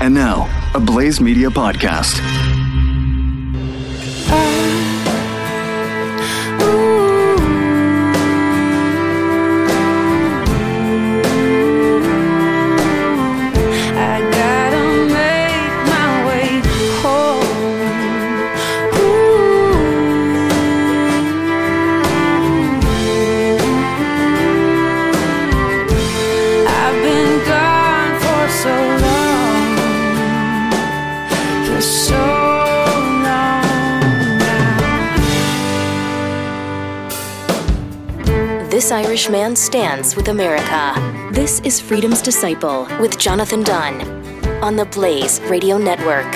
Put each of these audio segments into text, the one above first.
And now, a Blaze Media podcast. Stands with America. This is Freedom's Disciple with Jonathan Dunn on the Blaze Radio Network.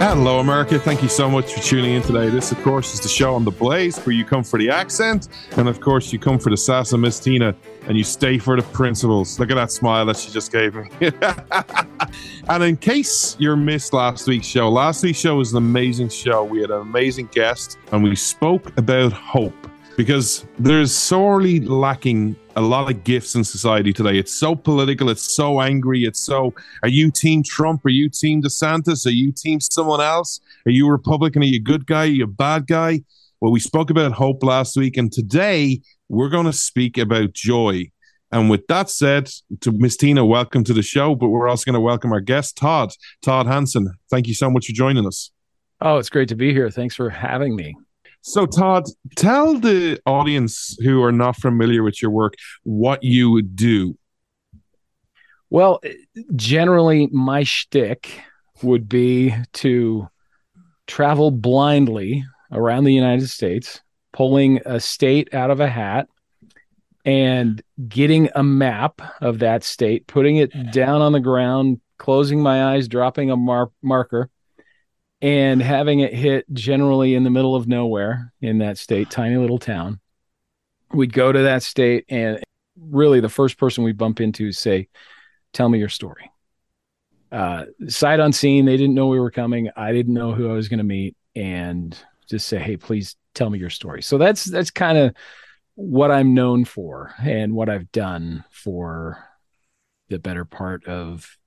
Hello, America. Thank you so much for tuning in today. This, of course, is the show on the Blaze where you come for the accent, and of course, you come for the sass of Miss Tina, and you stay for the principles. Look at that smile that she just gave me. and in case you missed last week's show, last week's show was an amazing show. We had an amazing guest, and we spoke about hope because there's sorely lacking a lot of gifts in society today. It's so political, it's so angry, it's so are you team Trump? Are you team DeSantis? Are you team someone else? Are you Republican? Are you a good guy? Are you a bad guy? Well, we spoke about hope last week, and today we're going to speak about joy. And with that said, to Miss Tina, welcome to the show. But we're also going to welcome our guest, Todd, Todd Hansen. Thank you so much for joining us. Oh, it's great to be here. Thanks for having me. So, Todd, tell the audience who are not familiar with your work what you would do. Well, generally, my shtick would be to travel blindly around the United States, pulling a state out of a hat and getting a map of that state, putting it down on the ground, closing my eyes, dropping a mar- marker, and having it hit generally in the middle of nowhere in that state, tiny little town. We'd go to that state, and really the first person we bump into say, Tell me your story. Uh, sight unseen, they didn't know we were coming. I didn't know who I was going to meet, and just say, Hey, please tell me your story. So that's that's kind of what I'm known for and what I've done for the better part of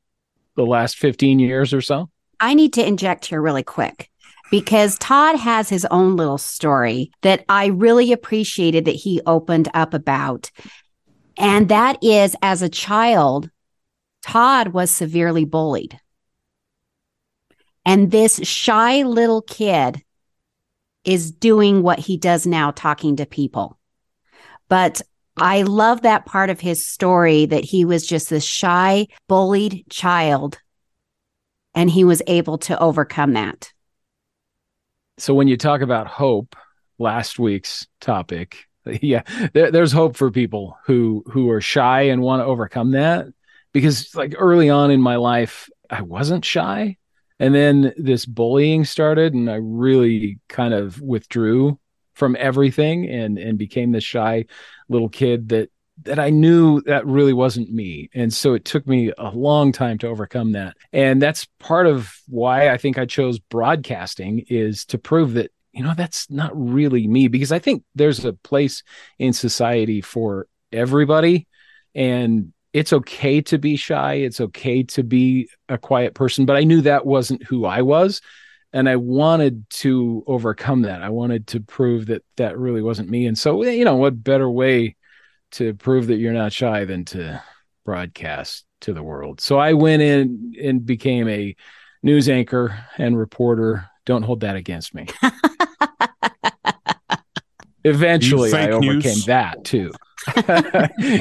the last 15 years or so. I need to inject here really quick because Todd has his own little story that I really appreciated that he opened up about. And that is as a child, Todd was severely bullied. And this shy little kid is doing what he does now, talking to people. But I love that part of his story that he was just this shy, bullied child and he was able to overcome that. So when you talk about hope, last week's topic, yeah, there, there's hope for people who who are shy and want to overcome that because like early on in my life, I wasn't shy. And then this bullying started and I really kind of withdrew from everything and and became this shy little kid that that I knew that really wasn't me. And so it took me a long time to overcome that. And that's part of why I think I chose broadcasting is to prove that, you know, that's not really me because I think there's a place in society for everybody and it's okay to be shy, it's okay to be a quiet person, but I knew that wasn't who I was and I wanted to overcome that. I wanted to prove that that really wasn't me. And so, you know, what better way to prove that you're not shy than to broadcast to the world. So I went in and became a news anchor and reporter. Don't hold that against me. Eventually, I overcame news. that too.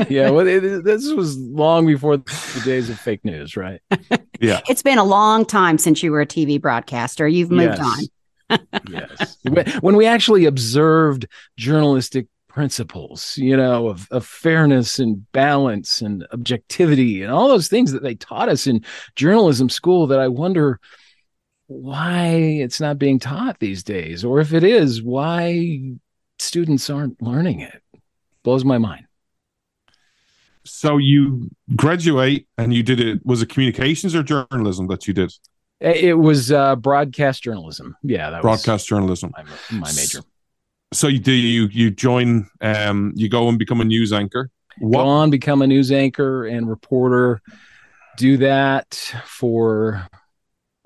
yeah, well, it, this was long before the days of fake news, right? Yeah, it's been a long time since you were a TV broadcaster. You've moved yes. on. yes, when we actually observed journalistic principles, you know, of, of fairness and balance and objectivity and all those things that they taught us in journalism school that I wonder why it's not being taught these days, or if it is, why students aren't learning it. Blows my mind. So you graduate and you did it. Was it communications or journalism that you did? It was uh, broadcast journalism. Yeah, that broadcast journalism. My, my major so you do you you join um you go and become a news anchor what? go on become a news anchor and reporter do that for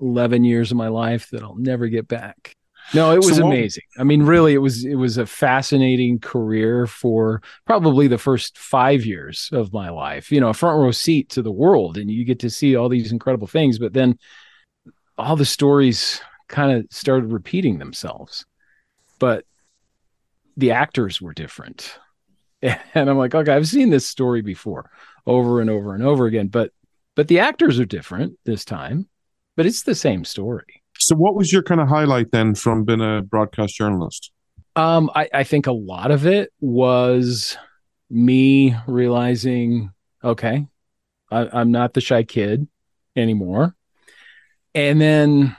11 years of my life that I'll never get back. No, it was So what- amazing. I mean, really, it was it was a fascinating career for probably the first five years of my life. You know, a front row seat to the world, and you get to see all these incredible things. But then, all the stories kind of started repeating themselves, but the actors were different. And I'm like, okay, I've seen this story before, over and over and over again. But but the actors are different this time, but it's the same story. So, what was your kind of highlight then from being a broadcast journalist? Um, I, I think a lot of it was me realizing, okay, I, I'm not the shy kid anymore. And then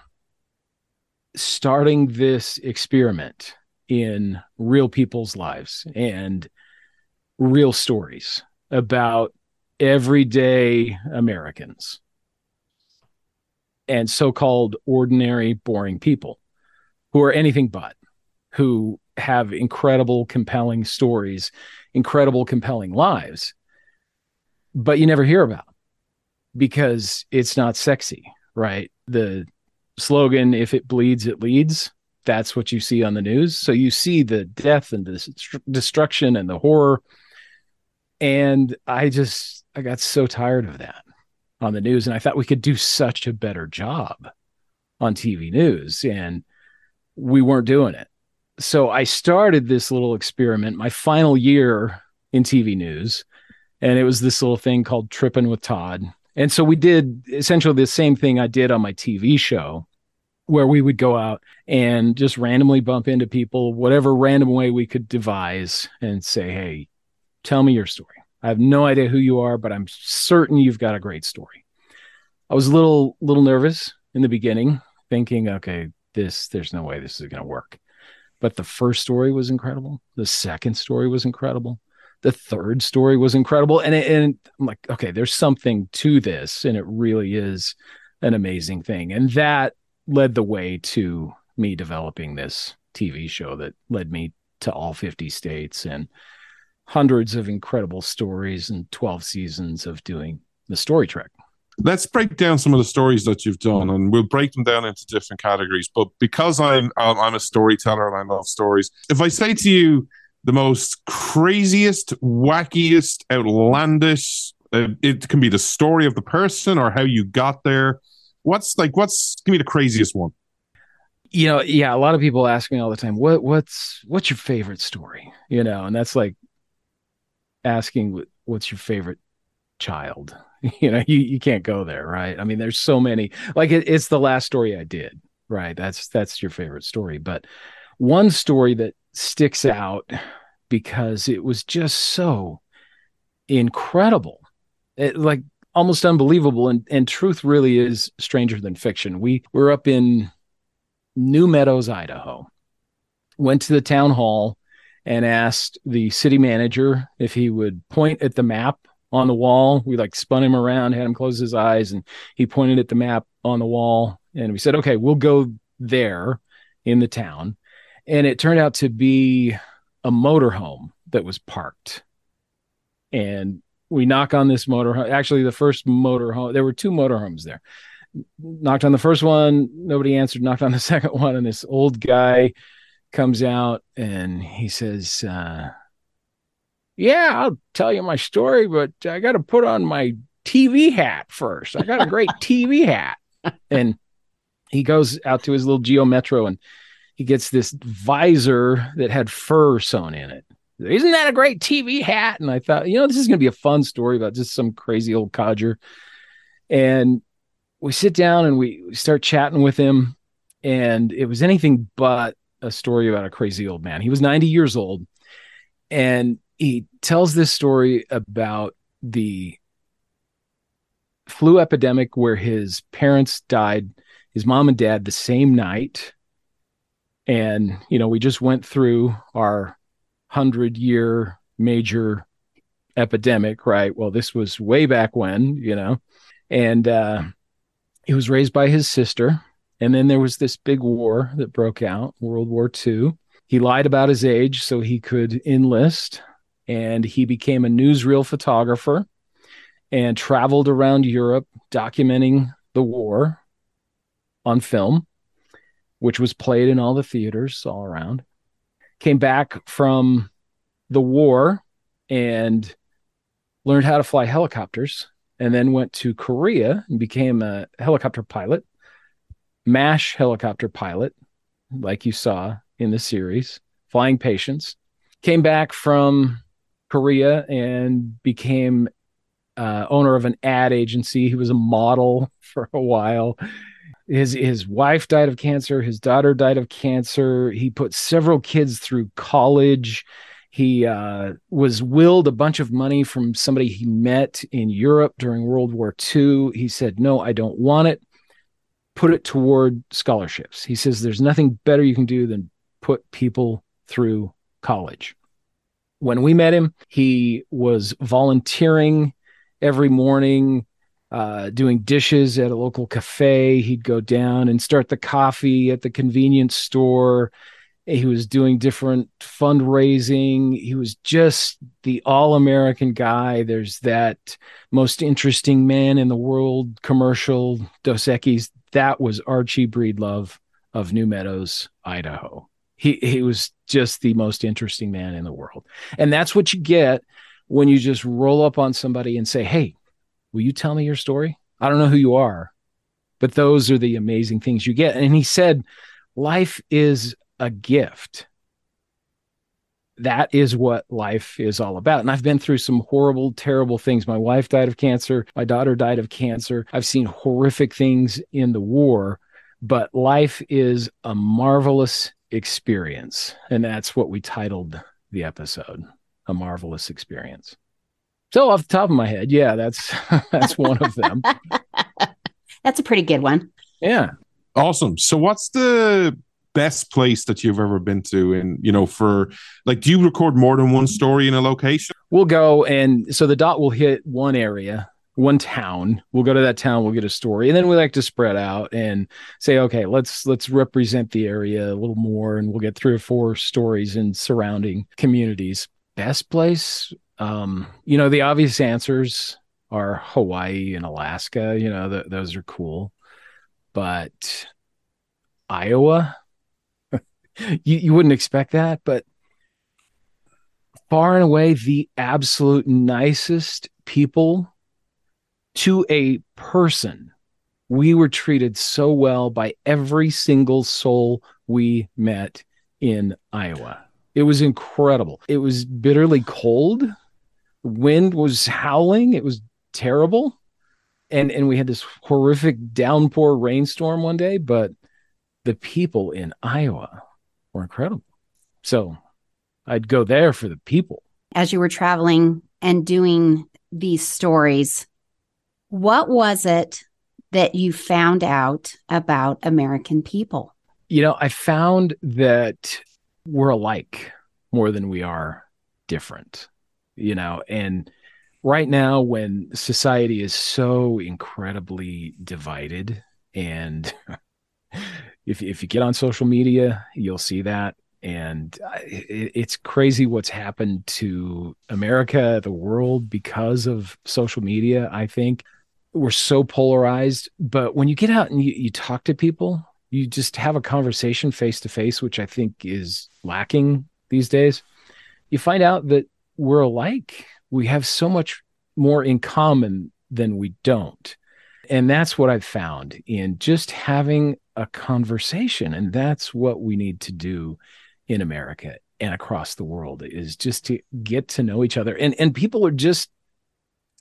starting this experiment in real people's lives and real stories about everyday Americans and so called ordinary, boring people who are anything but, who have incredible, compelling stories, incredible, compelling lives, but you never hear about because it's not sexy, right? The slogan, if it bleeds, it leads. That's what you see on the news. So you see the death and the destruction and the horror. And I just, I got so tired of that on the news. And I thought we could do such a better job on TV news. And we weren't doing it. So I started this little experiment my final year in TV news. And it was this little thing called Tripping with Todd. And so we did essentially the same thing I did on my TV show, where we would go out and just randomly bump into people, whatever random way we could devise, and say, Hey, tell me your story. I have no idea who you are, but I'm certain you've got a great story. I was a little little nervous in the beginning, thinking, okay, this there's no way this is going to work. But the first story was incredible. The second story was incredible. The third story was incredible, and it, and I'm like, okay, there's something to this, and it really is an amazing thing, and that led the way to me developing this TV show that led me to all 50 states and hundreds of incredible stories and 12 seasons of doing the story trek. Let's break down some of the stories that you've done, and we'll break them down into different categories. But because I'm I'm a storyteller and I love stories, if I say to you the most craziest, wackiest, outlandish, uh, it can be the story of the person or how you got there. What's like? What's give me the craziest one? You know, yeah, a lot of people ask me all the time, what what's what's your favorite story? You know, and that's like asking what's your favorite child you know you, you can't go there right i mean there's so many like it, it's the last story i did right that's that's your favorite story but one story that sticks out because it was just so incredible it, like almost unbelievable and and truth really is stranger than fiction we were up in new meadows idaho went to the town hall and asked the city manager if he would point at the map on the wall. We like spun him around, had him close his eyes, and he pointed at the map on the wall. And we said, okay, we'll go there in the town. And it turned out to be a motorhome that was parked. And we knock on this motorhome. Actually, the first motor home there were two motor homes there. Knocked on the first one, nobody answered. Knocked on the second one, and this old guy comes out and he says, uh, yeah, I'll tell you my story, but I got to put on my TV hat first. I got a great TV hat. And he goes out to his little Geo Metro and he gets this visor that had fur sewn in it. Isn't that a great TV hat? And I thought, you know, this is going to be a fun story about just some crazy old codger. And we sit down and we, start chatting with him. And it was anything but a story about a crazy old man. He was 90 years old. And he tells this story about the flu epidemic where his parents died, his mom and dad, the same night. And, you know, we just went through our hundred year major epidemic, right? Well, this was way back when, you know, and uh, he was raised by his sister. And then there was this big war that broke out, World War II. He lied about his age so he could enlist and he became a newsreel photographer and traveled around Europe documenting the war on film, which was played in all the theaters all around. Came back from the war and learned how to fly helicopters and then went to Korea and became a helicopter pilot, MASH helicopter pilot, like you saw in the series, flying patients. Came back from Korea and became uh, owner of an ad agency. He was a model for a while. His his wife died of cancer. His daughter died of cancer. He put several kids through college. He uh, was willed a bunch of money from somebody he met in Europe during World War II. He said, No, I don't want it. Put it toward scholarships. He says, There's nothing better you can do than put people through college. When we met him, he was volunteering every morning, uh, doing dishes at a local cafe. He'd go down and start the coffee at the convenience store. He was doing different fundraising. He was just the all-american guy. There's that most interesting man in the world commercial dos equis. That was archie breedlove of new meadows idaho. He he was just the most interesting man in the world. And that's what you get when you just roll up on somebody and say hey will you tell me your story i don't know who you are but those are the amazing things you get and he said life is a gift. That is what life is all about. And I've been through some horrible, terrible things. My wife died of cancer. My daughter died of cancer. I've seen horrific things in the war, but life is a marvelous experience. And that's what we titled the episode A Marvelous Experience. So off the top of my head, yeah, that's that's one of them. That's a pretty good one. Yeah. Awesome. So, what's the best place that you've ever been to and you know for like do you record more than one story in a location We'll go and so the dot will hit one area, one town. We'll go to that town, we'll get a story. And then we like to spread out and say, okay, let's let's represent the area a little more and we'll get three or four stories in surrounding communities. Best place, um, you know, the obvious answers are Hawaii and Alaska, you know, th- those are cool. But Iowa, you, you wouldn't expect that, but far and away the absolute nicest people to a person. We were treated so well by every single soul we met in Iowa. It was incredible. It was bitterly cold. Wind was howling. It was terrible. And and we had this horrific downpour rainstorm one day, but the people in Iowa were incredible. So I'd go there for the people. As you were traveling and doing these stories, what was it that you found out about American people? You know, I found that we're alike more than we are different, you know, and right now when society is so incredibly divided and if if you get on social media, you'll see that, and it, it's crazy what's happened to America, the world, because of social media. I think we're so polarized, but when you get out and you, you talk to people, you just have a conversation face to face, which I think is lacking these days. You find out that we're alike. We have so much more in common than we don't. And that's what I've found in just having a conversation. And that's what we need to do in America and across the world is just to get to know each other. And and people are just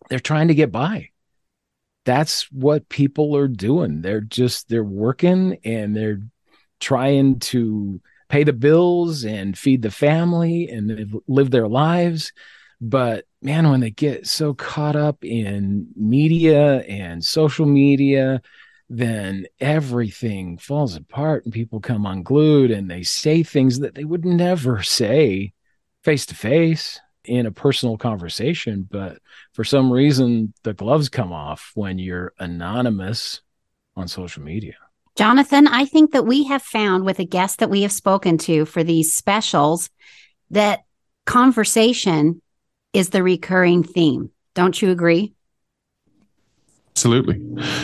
they're trying to get by. That's what people are doing. They're just they're working and they're trying to pay the bills and feed the family and live their lives. But man, when they get so caught up in media and social media, then everything falls apart and people come unglued and they say things that they would never say face to face in a personal conversation. But for some reason, the gloves come off when you're anonymous on social media. Jonathan, I think that we have found with a guest that we have spoken to for these specials that conversation is the recurring theme. Don't you agree? Absolutely.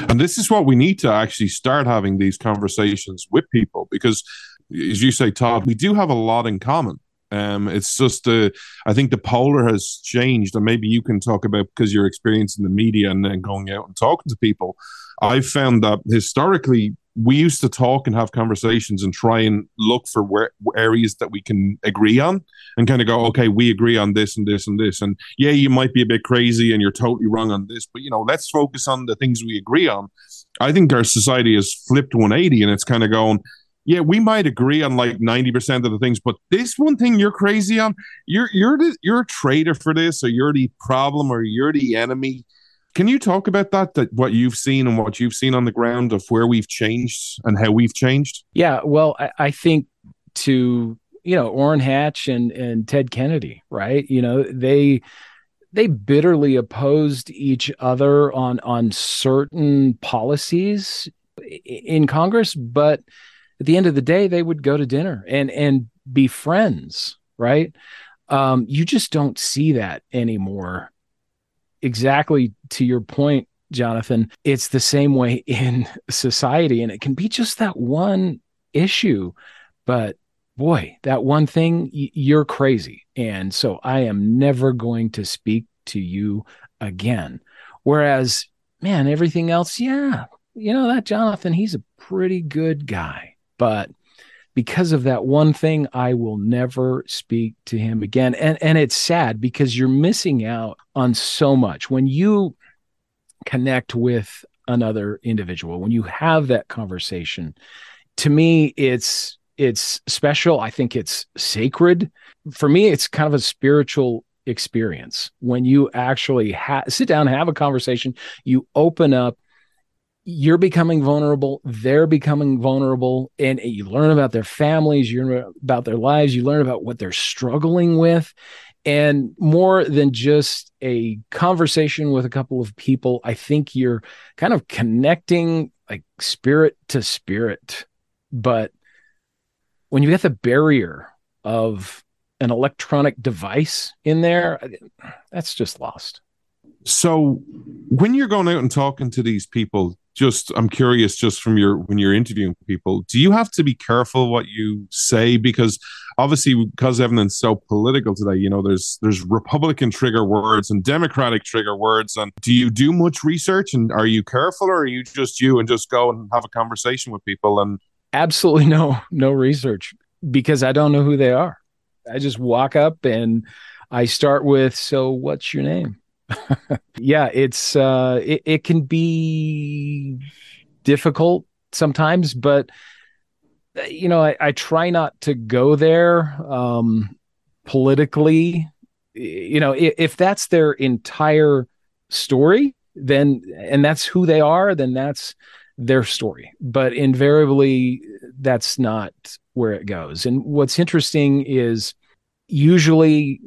And this is what we need to actually start having these conversations with people because, as you say, Todd, we do have a lot in common. Um, it's just, uh, I think the polar has changed, and maybe you can talk about because you're experiencing the media and then going out and talking to people. I've found that historically we used to talk and have conversations and try and look for where areas that we can agree on and kind of go okay we agree on this and this and this and yeah you might be a bit crazy and you're totally wrong on this but you know let's focus on the things we agree on i think our society has flipped 180 and it's kind of going yeah we might agree on like 90% of the things but this one thing you're crazy on you're you're the, you're a traitor for this or you're the problem or you're the enemy can you talk about that? That what you've seen and what you've seen on the ground of where we've changed and how we've changed? Yeah, well, I, I think to you know Orrin Hatch and and Ted Kennedy, right? You know they they bitterly opposed each other on on certain policies in Congress, but at the end of the day, they would go to dinner and and be friends, right? Um, you just don't see that anymore exactly to your point, Jonathan, it's the same way in society. And it can be just that one issue. But boy, that one thing, you're crazy. And so I am never going to speak to you again. Whereas, man, everything else, yeah, you know, that Jonathan, he's a pretty good guy. But because of that one thing i will never speak to him again. And and it's sad because you're missing out on so much. When you connect with another individual when you have that conversation to me it's it's special. I think it's sacred. For me it's kind of a spiritual experience. When you actually ha- sit down and have a conversation you open up you're becoming vulnerable they're becoming vulnerable and you learn about their families you learn about their lives you learn about what they're struggling with. And more than just a conversation with a couple of people i think you're kind of connecting like spirit to spirit. But when you get the barrier of an electronic device in there that's just lost. So when you're going out and talking to these people just i'm curious just from your when you're interviewing people do you have to be careful what you say? Because obviously because everything's so political today you know there's there's republican trigger words and democratic trigger words. And do you do much research and are you careful or are you just you and just go and have a conversation with people and absolutely no no research because i don't know who they are. I just walk up and i start with so what's your name yeah, it's uh, it, it can be difficult sometimes, but uh, you know, I, I try not to go there um, politically. You know, if, if that's their entire story, then and that's who they are, then that's their story. But invariably, that's not where it goes. And what's interesting is usually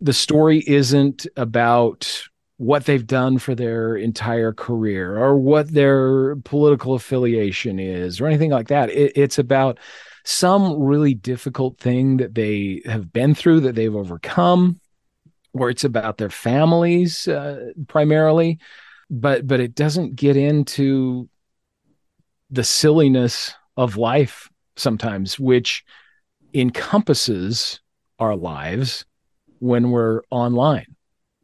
the story isn't about what they've done for their entire career or what their political affiliation is or anything like that. It, it's about some really difficult thing that they have been through that they've overcome, or it's about their families uh, primarily. But but it doesn't get into the silliness of life sometimes, which encompasses our lives when we're online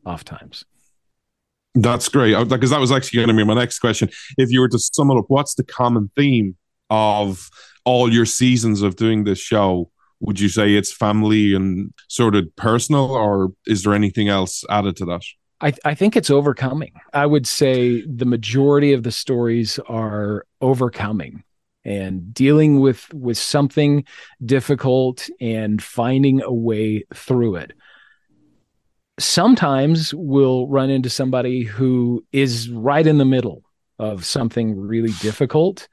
oftentimes. That's great uh, because that was actually going to be my next question. If you were to sum it up, what's the common theme of all your seasons of doing this show? Would you say it's family and sort of personal, or is there anything else added to that? I, I think it's overcoming. I would say the majority of the stories are overcoming and dealing with with something difficult and finding a way through it sometimes we'll run into somebody who is right in the middle of something really difficult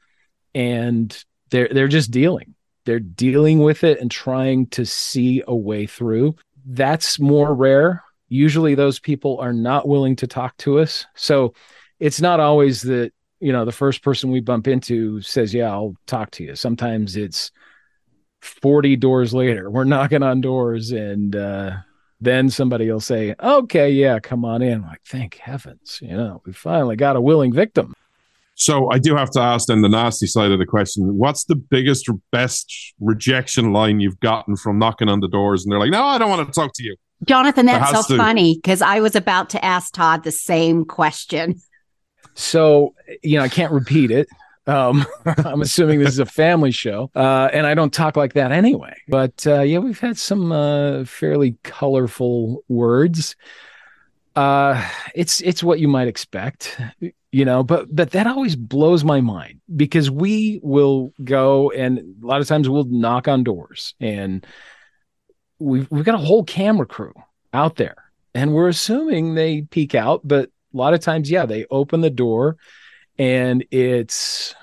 and they're they're just dealing. They're dealing with it and trying to see a way through. That's more rare. Usually those people are not willing to talk to us. So it's not always that you know the first person we bump into says yeah i'll talk to you. Sometimes it's 40 doors later we're knocking on doors and uh then somebody will say, "Okay, yeah, come on in." Like, thank heavens, you know, we finally got a willing victim. So I do have to ask then the nasty side of the question. What's the biggest or best rejection line you've gotten from knocking on the doors and they're like, no, I don't want to talk to you. Jonathan, that's so to- funny because I was about to ask Todd the same question. So, you know, I can't repeat it. Um, I'm assuming this is a family show, uh, and I don't talk like that anyway. But uh, yeah, we've had some uh, fairly colorful words. Uh, it's it's what you might expect, you know. But but that always blows my mind because we will go and a lot of times we'll knock on doors and we've we've got a whole camera crew out there, and we're assuming they peek out, but a lot of times, yeah, they open the door and it's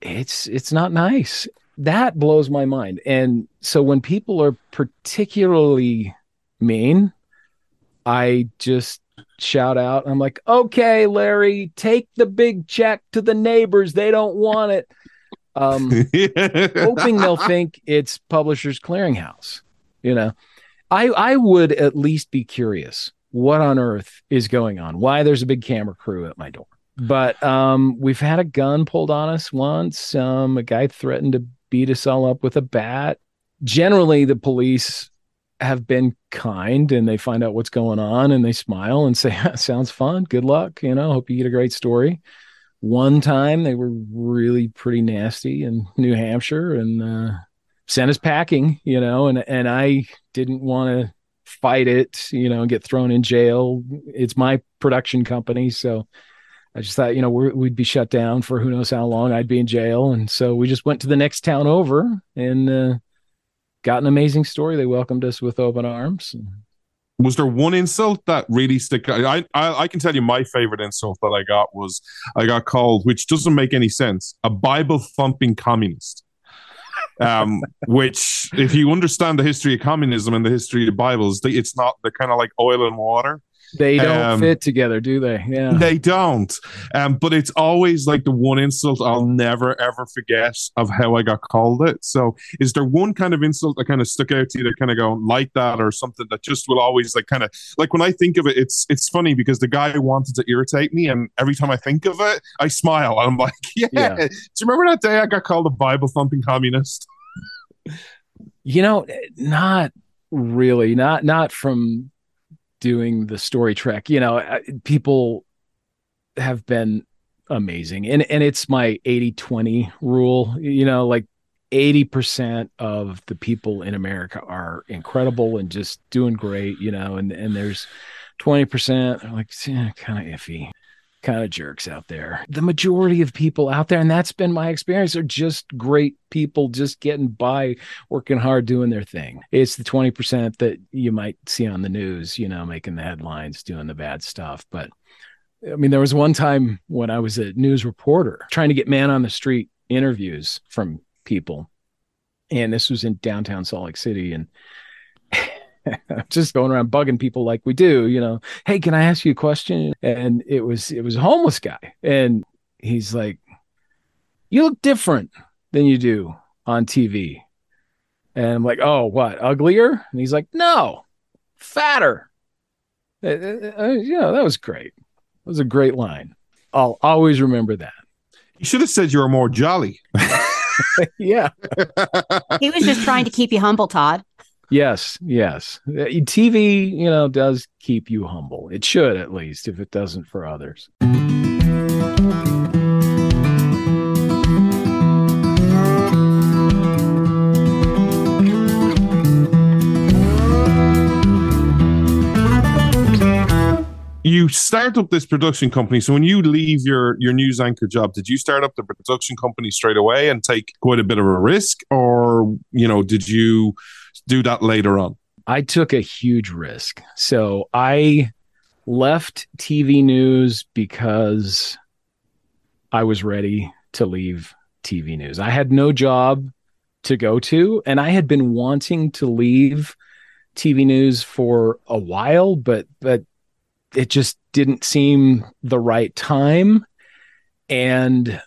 it's it's not nice. That blows my mind. And so when people are particularly mean i just shout out. I'm like okay larry take the big check to the neighbors. They don't want it. Um hoping they'll think it's publishers clearinghouse you know? I i would at least be curious what on earth is going on why there's a big camera crew at my door but um we've had a gun pulled on us once. Um a guy threatened to beat us all up with a bat. Generally the police have been kind and they find out what's going on and they smile and say sounds fun. Good luck. You know hope you get a great story. One time they were really pretty nasty in new hampshire and uh sent us packing you know and and i didn't want to fight it you know get thrown in jail. It's my production company so I just thought, you know, we're, we'd be shut down for who knows how long. I'd be in jail, and so we just went to the next town over and uh, got an amazing story. They welcomed us with open arms. was there one insult that really stick? I, I I can tell you my favorite insult that I got was I got called, which doesn't make any sense, a Bible thumping communist. Um, which, if you understand the history of communism and the history of Bibles, it's not they're kind of like oil and water. They don't Um, fit together, do they? Yeah. They don't. Um, but it's always like the one insult I'll never ever forget of how I got called it. So is there one kind of insult that kind of stuck out to you that kind of go like that or something that just will always like kind of like when I think of it, it's it's funny because the guy wanted to irritate me and every time I think of it, I smile. I'm like, yeah. Yeah. Do you remember that day I got called a Bible thumping communist? You know, not really. Not not from doing the story trek. You know, people have been amazing. And and it's my 80-20 rule, you know, like 80% of the people in America are incredible and just doing great, you know, and and there's 20% are like kind of iffy. Kind of jerks out there. The majority of people out there, and that's been my experience, are just great people, just getting by, working hard, doing their thing. It's the 20% that you might see on the news, you know, making the headlines, doing the bad stuff. But I mean, there was one time when I was a news reporter trying to get man on the street interviews from people. And this was in downtown Salt Lake City. And just going around bugging people like we do, you know, hey, can I ask you a question? And it was it was a homeless guy. And he's like, You look different than you do on TV. And I'm like, oh, what, uglier? And he's like, no, fatter. Uh, uh, uh, yeah, that was great. That was a great line. I'll always remember that. You should have said you were more jolly. yeah. He was just trying to keep you humble, Todd. Yes. Yes. Uh, TV, you know, does keep you humble. It should, at least, if it doesn't for others. you start up this production company. So when you leave your your news anchor job, did you start up the production company straight away and take quite a bit of a risk, or you know, did you do that later on? I took a huge risk. So I left TV news because I was ready to leave TV news. I had no job to go to, and I had been wanting to leave TV news for a while, but but it just didn't seem the right time. And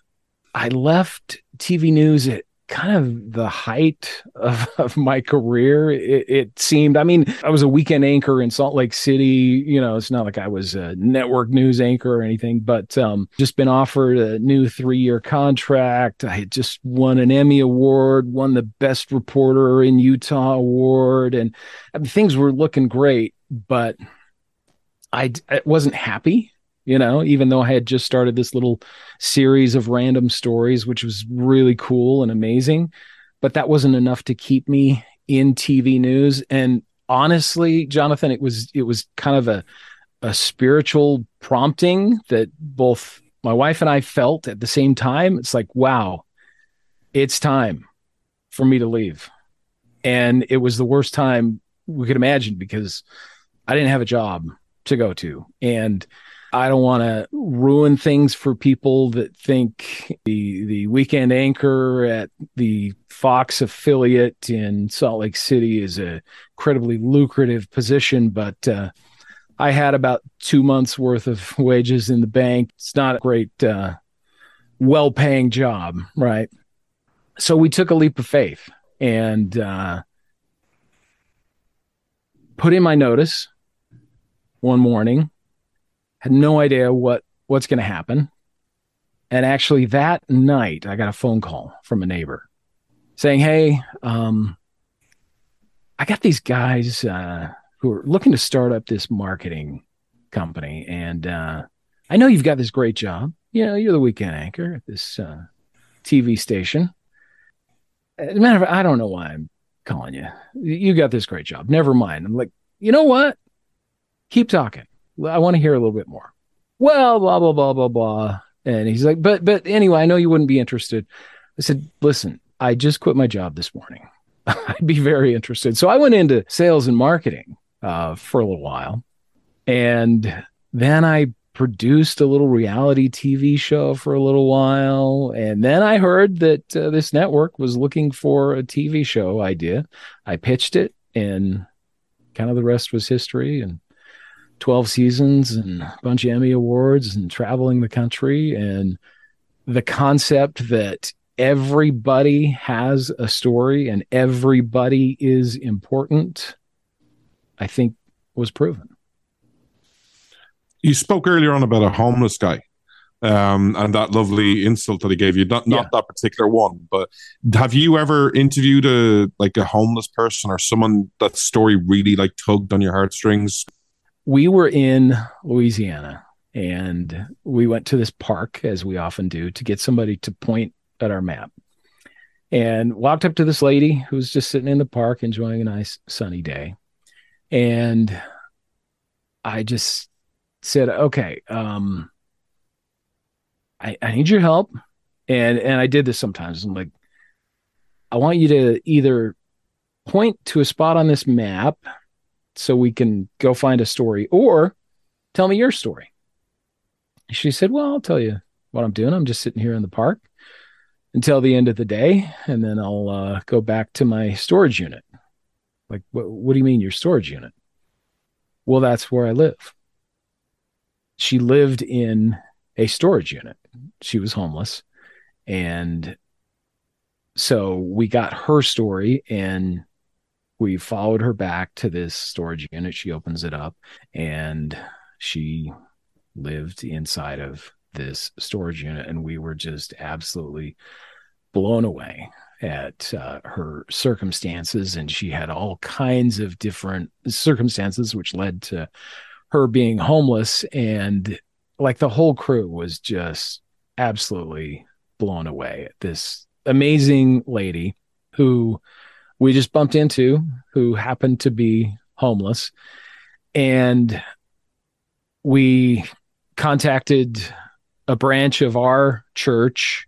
I left TV news at kind of the height of, of my career. It, it, seemed, I mean, I was a weekend anchor in Salt Lake City. You know, it's not like I was a network news anchor or anything, but um, just been offered a new three year contract. I had just won an Emmy Award, won the Best Reporter in Utah Award, and I mean, things were looking great, but I, I wasn't happy you know, even though I had just started this little series of random stories, which was really cool and amazing. But that wasn't enough to keep me in TV news. And honestly, Jonathan, it was it was kind of a a spiritual prompting that both my wife and I felt at the same time. It's like, wow, it's time for me to leave. And it was the worst time we could imagine because I didn't have a job to go to. And I don't want to ruin things for people that think the the weekend anchor at the Fox affiliate in Salt Lake City is a incredibly lucrative position, but uh, I had about two months worth of wages in the bank. It's not a great, uh, well paying job, right? So we took a leap of faith and uh, put in my notice one morning had no idea what what's going to happen. And actually, that night, I got a phone call from a neighbor saying, "Hey, um, I got these guys uh, who are looking to start up this marketing company, and uh, I know you've got this great job. You know, you're the weekend anchor at this uh, TV station. As a matter of fact, I don't know why I'm calling you. You got this great job. Never mind. I'm like, you know what? Keep talking. I want to hear a little bit more. Well, blah, blah, blah, blah, blah. And he's like, but, but anyway, I know you wouldn't be interested. I said, listen, I just quit my job this morning. I'd be very interested. So I went into sales and marketing uh, for a little while. And then I produced a little reality TV show for a little while. And then I heard that uh, this network was looking for a TV show idea. I pitched it, and kind of the rest was history. And 12 seasons and a bunch of Emmy awards and traveling the country and the concept that everybody has a story and everybody is important I think was proven. You spoke earlier on about a homeless guy. Um, and that lovely insult that he gave you, not not yeah. that particular one, but have you ever interviewed a like a homeless person or someone that story really like tugged on your heartstrings? We were in Louisiana and we went to this park, as we often do, to get somebody to point at our map. And walked up to this lady who was just sitting in the park enjoying a nice sunny day. And I just said, okay, um, I, I need your help. And and I did this sometimes. I'm like, I want you to either point to a spot on this map so we can go find a story or tell me your story. She said, Well, I'll tell you what I'm doing. I'm just sitting here in the park until the end of the day, and then I'll uh, go back to my storage unit. Like, what, what do you mean your storage unit? Well, that's where I live. She lived in a storage unit. She was homeless. And so we got her story and we followed her back to this storage unit. She opens it up and she lived inside of this storage unit. And we were just absolutely blown away at uh, her circumstances. And she had all kinds of different circumstances, which led to her being homeless. And like the whole crew was just absolutely blown away at this amazing lady who we just bumped into who happened to be homeless. And we contacted a branch of our church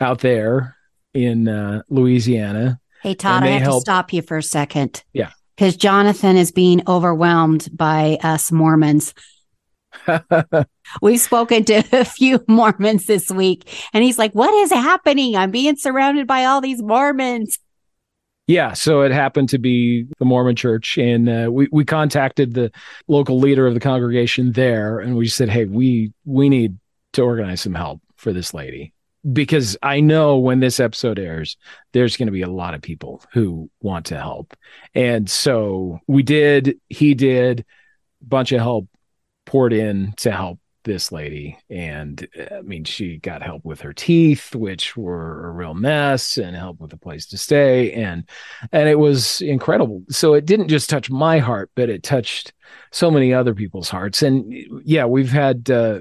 out there in uh, Louisiana. Hey, Todd, I have helped. to stop you for a second. Yeah. Because Jonathan is being overwhelmed by us Mormons. We've spoken to a few Mormons this week, and he's like, What is happening? I'm being surrounded by all these Mormons. Yeah, so it happened to be the Mormon church, and uh, we we contacted the local leader of the congregation there, and we said, "Hey, we we need to organize some help for this lady." because I know when this episode airs, there's going to be a lot of people who want to help. And so we did, he did, a bunch of help poured in to help this lady. And uh, I mean, she got help with her teeth, which were a real mess, and help with a place to stay. And and it was incredible. So it didn't just touch my heart, but it touched so many other people's hearts. And yeah, we've had uh,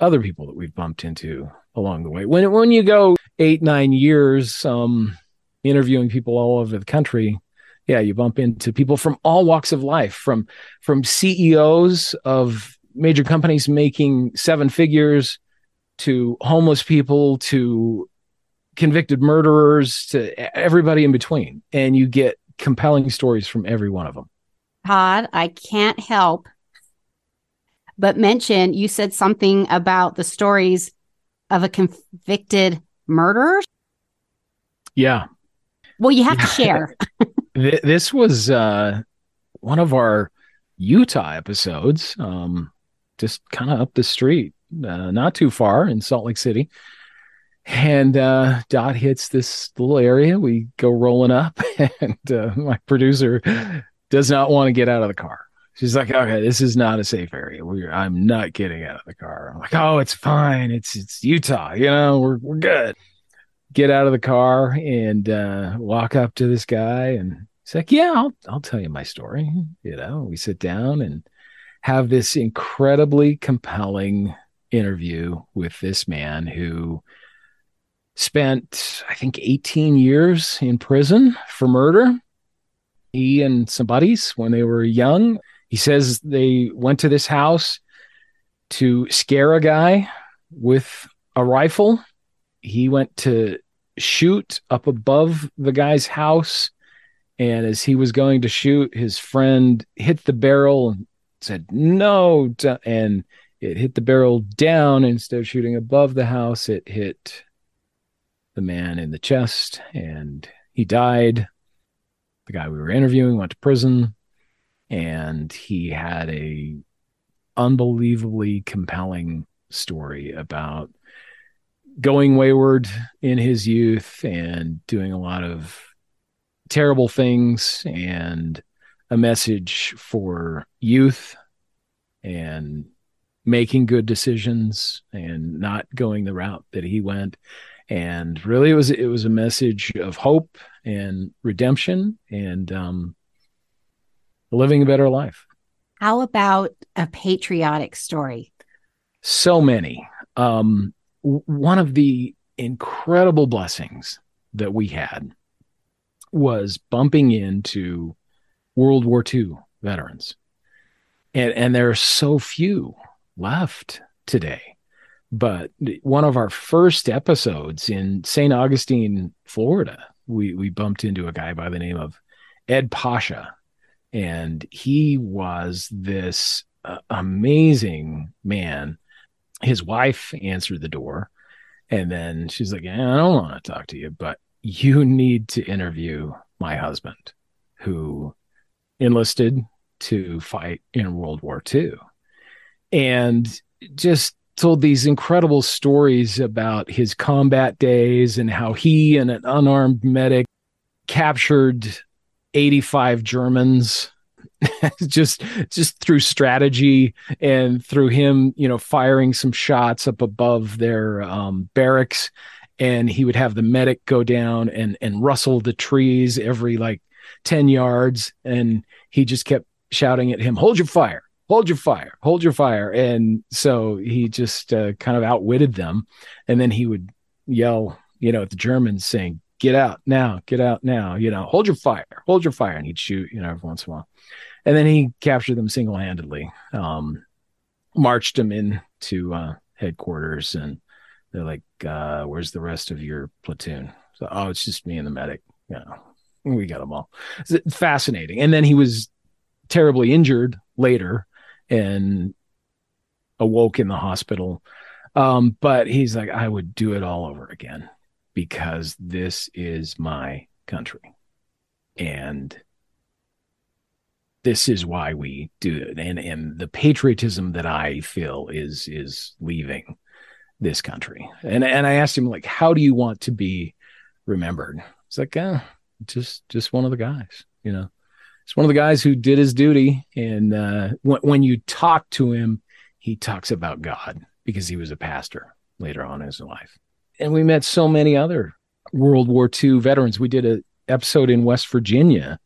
other people that we've bumped into along the way. When when you go eight nine years, um, interviewing people all over the country, yeah, you bump into people from all walks of life, from from CEOs of major companies making seven figures to homeless people to convicted murderers to everybody in between, and you get compelling stories from every one of them. Todd, I can't help but mention you said something about the stories of a convicted murderer. Yeah. Well, you have to share. This was uh, one of our Utah episodes, um, just kind of up the street, uh, not too far in Salt Lake City. And uh, Dot hits this little area. We go rolling up, and uh, my producer does not want to get out of the car. She's like, "Okay, this is not a safe area. We're, I'm not getting out of the car." I'm like, "Oh, it's fine. It's it's Utah. You know, we're we're good." Get out of the car and uh, walk up to this guy, and he's like, "Yeah, I'll I'll tell you my story." You know, we sit down and have this incredibly compelling interview with this man who spent, I think, 18 years in prison for murder. He and some buddies, when they were young, he says they went to this house to scare a guy with a rifle. He went to shoot up above the guy's house. And as he was going to shoot, his friend hit the barrel and said, No. And it hit the barrel down instead of shooting above the house. It hit the man in the chest and he died. The guy we were interviewing went to prison and he had a unbelievably compelling story about going wayward in his youth and doing a lot of terrible things and a message for youth and making good decisions and not going the route that he went and really it was it was a message of hope and redemption and um, living a better life. How about a patriotic story? So many. Um, one of the incredible blessings that we had was bumping into World War II veterans. And, and there are so few left today. But one of our first episodes in St. Augustine, Florida, we, we bumped into a guy by the name of Ed Pasha and he was this uh, amazing man. His wife answered the door, and then she's like, yeah, "I don't want to talk to you, but you need to interview my husband, who enlisted to fight in World War II, and just." told these incredible stories about his combat days and how he and an unarmed medic captured 85 Germans just just through strategy and through him, you know, firing some shots up above their um, barracks and he would have the medic go down and and rustle the trees every like 10 yards and he just kept shouting at him, "Hold your fire." Hold your fire, hold your fire. And so he just uh, kind of outwitted them. And then he would yell, you know, at the Germans saying, get out now, get out now, you know, hold your fire, hold your fire. And he'd shoot, you know, every once in a while. And then he captured them single handedly, um, marched them into uh, headquarters. And they're like, uh, where's the rest of your platoon? So, oh, it's just me and the medic. You know, we got them all. It's fascinating. And then he was terribly injured later and awoke in the hospital. Um, but he's like, I would do it all over again because this is my country. And this is why we do it. And and the patriotism that I feel is is leaving this country. And and I asked him like, how do you want to be remembered? He's like, eh, just just one of the guys, you know. It's one of the guys who did his duty. And uh, when, when you talk to him, he talks about God because he was a pastor later on in his life. And we met so many other World War II veterans. We did an episode in West Virginia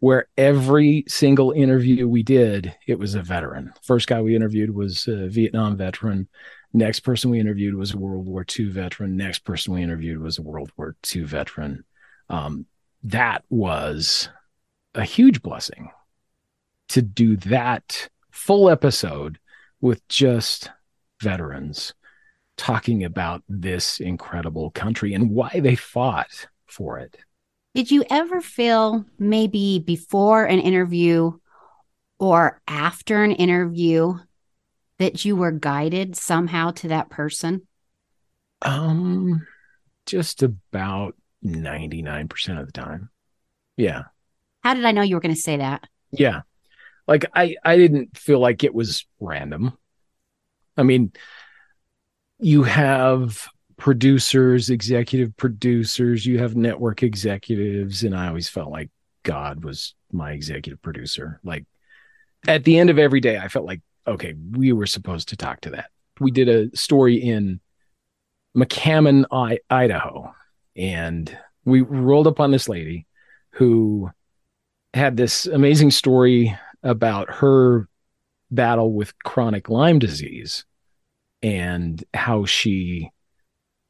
where every single interview we did, it was a veteran. First guy we interviewed was a Vietnam veteran. Next person we interviewed was a World War II veteran. Next person we interviewed was a World War II veteran. Um, that was a huge blessing to do that full episode with just veterans talking about this incredible country and why they fought for it. Did you ever feel maybe before an interview or after an interview that you were guided somehow to that person? Um just about 99% of the time. Yeah. How did I know you were going to say that? Yeah. Like I I didn't feel like it was random. I mean, you have producers, executive producers, you have network executives and I always felt like God was my executive producer. Like at the end of every day I felt like okay, we were supposed to talk to that. We did a story in McCammon, I- Idaho, and we rolled up on this lady who had this amazing story about her battle with chronic Lyme disease and how she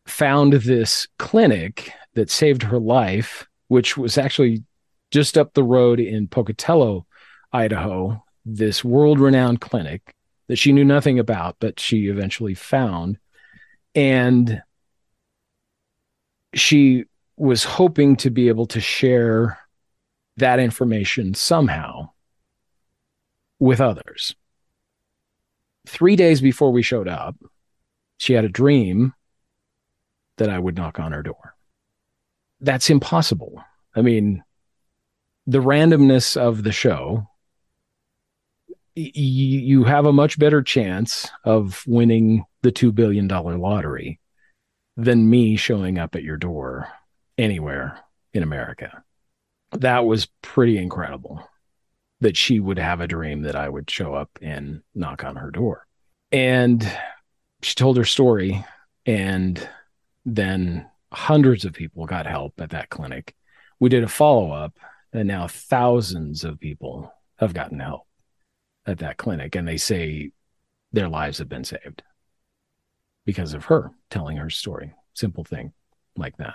found this clinic that saved her life, which was actually just up the road in Pocatello, Idaho, this world renowned clinic that she knew nothing about, but she eventually found. And she was hoping to be able to share that information somehow with others. Three days before we showed up, she had a dream that I would knock on her door. That's impossible. I mean, the randomness of the show, y- you have a much better chance of winning the $2 billion lottery than me showing up at your door anywhere in America. That was pretty incredible that she would have a dream that I would show up and knock on her door. And she told her story, and then hundreds of people got help at that clinic. We did a follow up, and now thousands of people have gotten help at that clinic, and they say their lives have been saved because of her telling her story. Simple thing like that.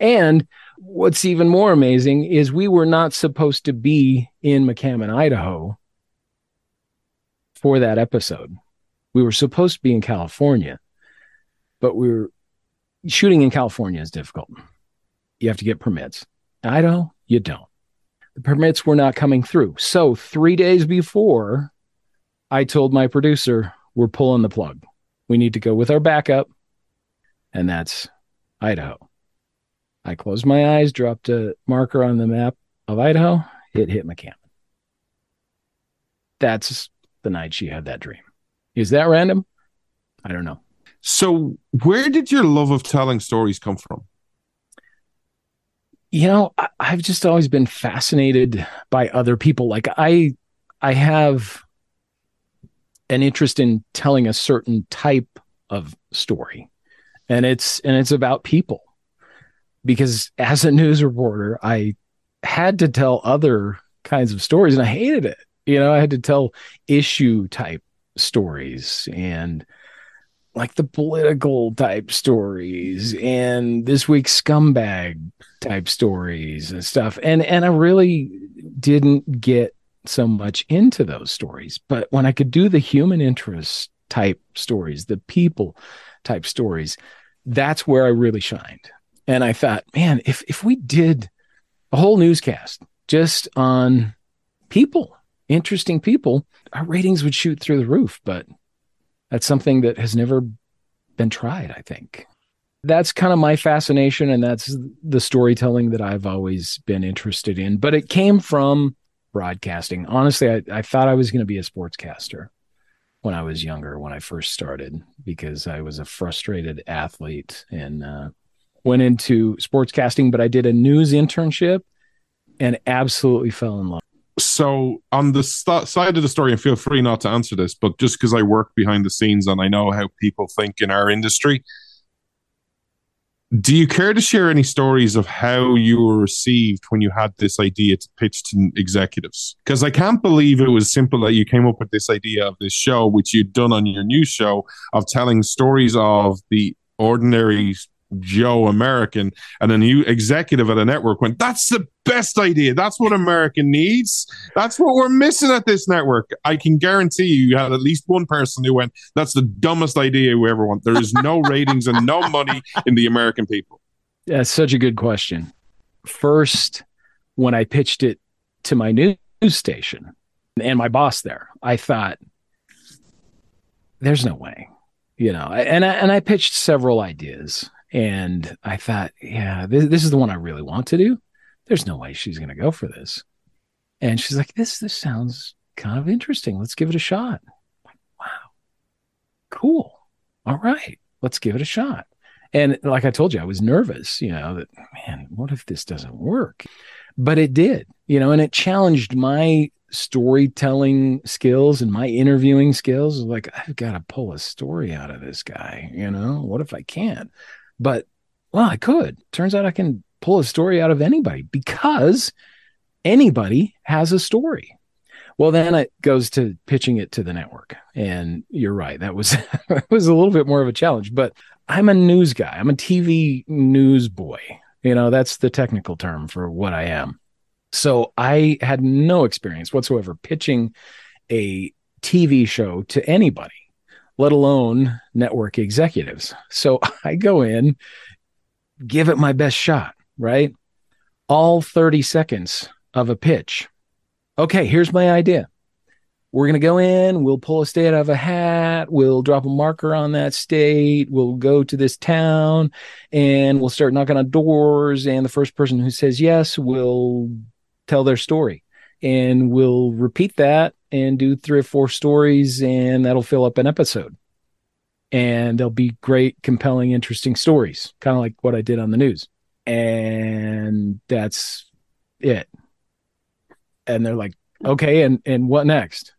And what's even more amazing is we were not supposed to be in McCammon, Idaho for that episode. We were supposed to be in California, but we were shooting in California is difficult. You have to get permits. Idaho, you don't. The permits were not coming through. So, three days before, I told my producer, we're pulling the plug. We need to go with our backup, and that's Idaho. I closed my eyes, dropped a marker on the map of Idaho. It hit McCammon. That's the night she had that dream. Is that random? I don't know. So, where did your love of telling stories come from? You know, I, I've just always been fascinated by other people. Like I, I have an interest in telling a certain type of story, and it's and it's about people. Because as a news reporter, I had to tell other kinds of stories, and I hated it. You know, I had to tell issue type stories and like the political type stories and this week's scumbag type stories and stuff and and I really didn't get so much into those stories but when I could do the human interest type stories the people type stories that's where I really shined and I thought man if if we did a whole newscast just on people interesting people our ratings would shoot through the roof but that's something that has never been tried, I think. That's kind of my fascination, and that's the storytelling that I've always been interested in. But it came from broadcasting. Honestly, I, I thought I was going to be a sportscaster when I was younger, when I first started, because I was a frustrated athlete and uh, went into sportscasting, but I did a news internship and absolutely fell in love. So, on the st- side of the story, and feel free not to answer this, but just because I work behind the scenes and I know how people think in our industry, do you care to share any stories of how you were received when you had this idea to pitch to executives? Because I can't believe it was simple that you came up with this idea of this show, which you'd done on your news show, of telling stories of the ordinary Joe American, and a new executive at a network went, That's the best idea. That's what America needs. That's what we're missing at this network. I can guarantee you, you had at least one person who went, That's the dumbest idea we ever want. There is no ratings and no money in the American people. That's such a good question. First, when I pitched it to my news station and my boss there, I thought, there's no way, you know, and I, and I pitched several ideas and I thought, yeah, this, this is the one I really want to do. There's no way she's going to go for this. And she's like, this, this sounds kind of interesting. Let's give it a shot. Like, wow. Cool. All right. Let's give it a shot. And like I told you, I was nervous, you know, that man, what if this doesn't work? But it did, you know, and it challenged my storytelling skills and my interviewing skills. Like, I've got to pull a story out of this guy, you know, what if I can't? But well, I could. Turns out I can pull a story out of anybody because anybody has a story. Well, then it goes to pitching it to the network. And you're right. That was was a little bit more of a challenge, but I'm a news guy. I'm a TV news boy. You know, that's the technical term for what I am. So I had no experience whatsoever pitching a TV show to anybody let alone network executives. So I go in, give it my best shot, right? All 30 seconds of a pitch. Okay, here's my idea. We're going to go in, we'll pull a state out of a hat, we'll drop a marker on that state, we'll go to this town, and we'll start knocking on doors. And the first person who says yes will tell their story. And we'll repeat that and do three or four stories, and that'll fill up an episode. And they'll be great, compelling, interesting stories, kind of like what I did on the news. And that's it. And they're like, okay, and and what next?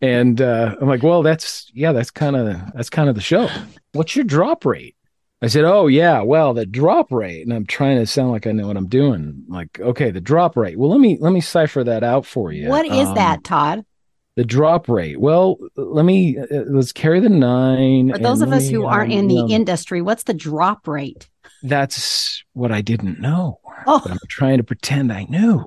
And uh, I'm like, well, that's yeah, that's kind of that's kind of the show. What's your drop rate? I said, "Oh yeah, well, the drop rate." And I'm trying to sound like I know what I'm doing. Like, okay, the drop rate. Well, let me let me cipher that out for you. What is Um, that, Todd? The drop rate. Well, let me uh, let's carry the nine. For those of us me, who aren't um, in the um, industry, what's the drop rate? That's what I didn't know. Oh, But I'm trying to pretend I knew.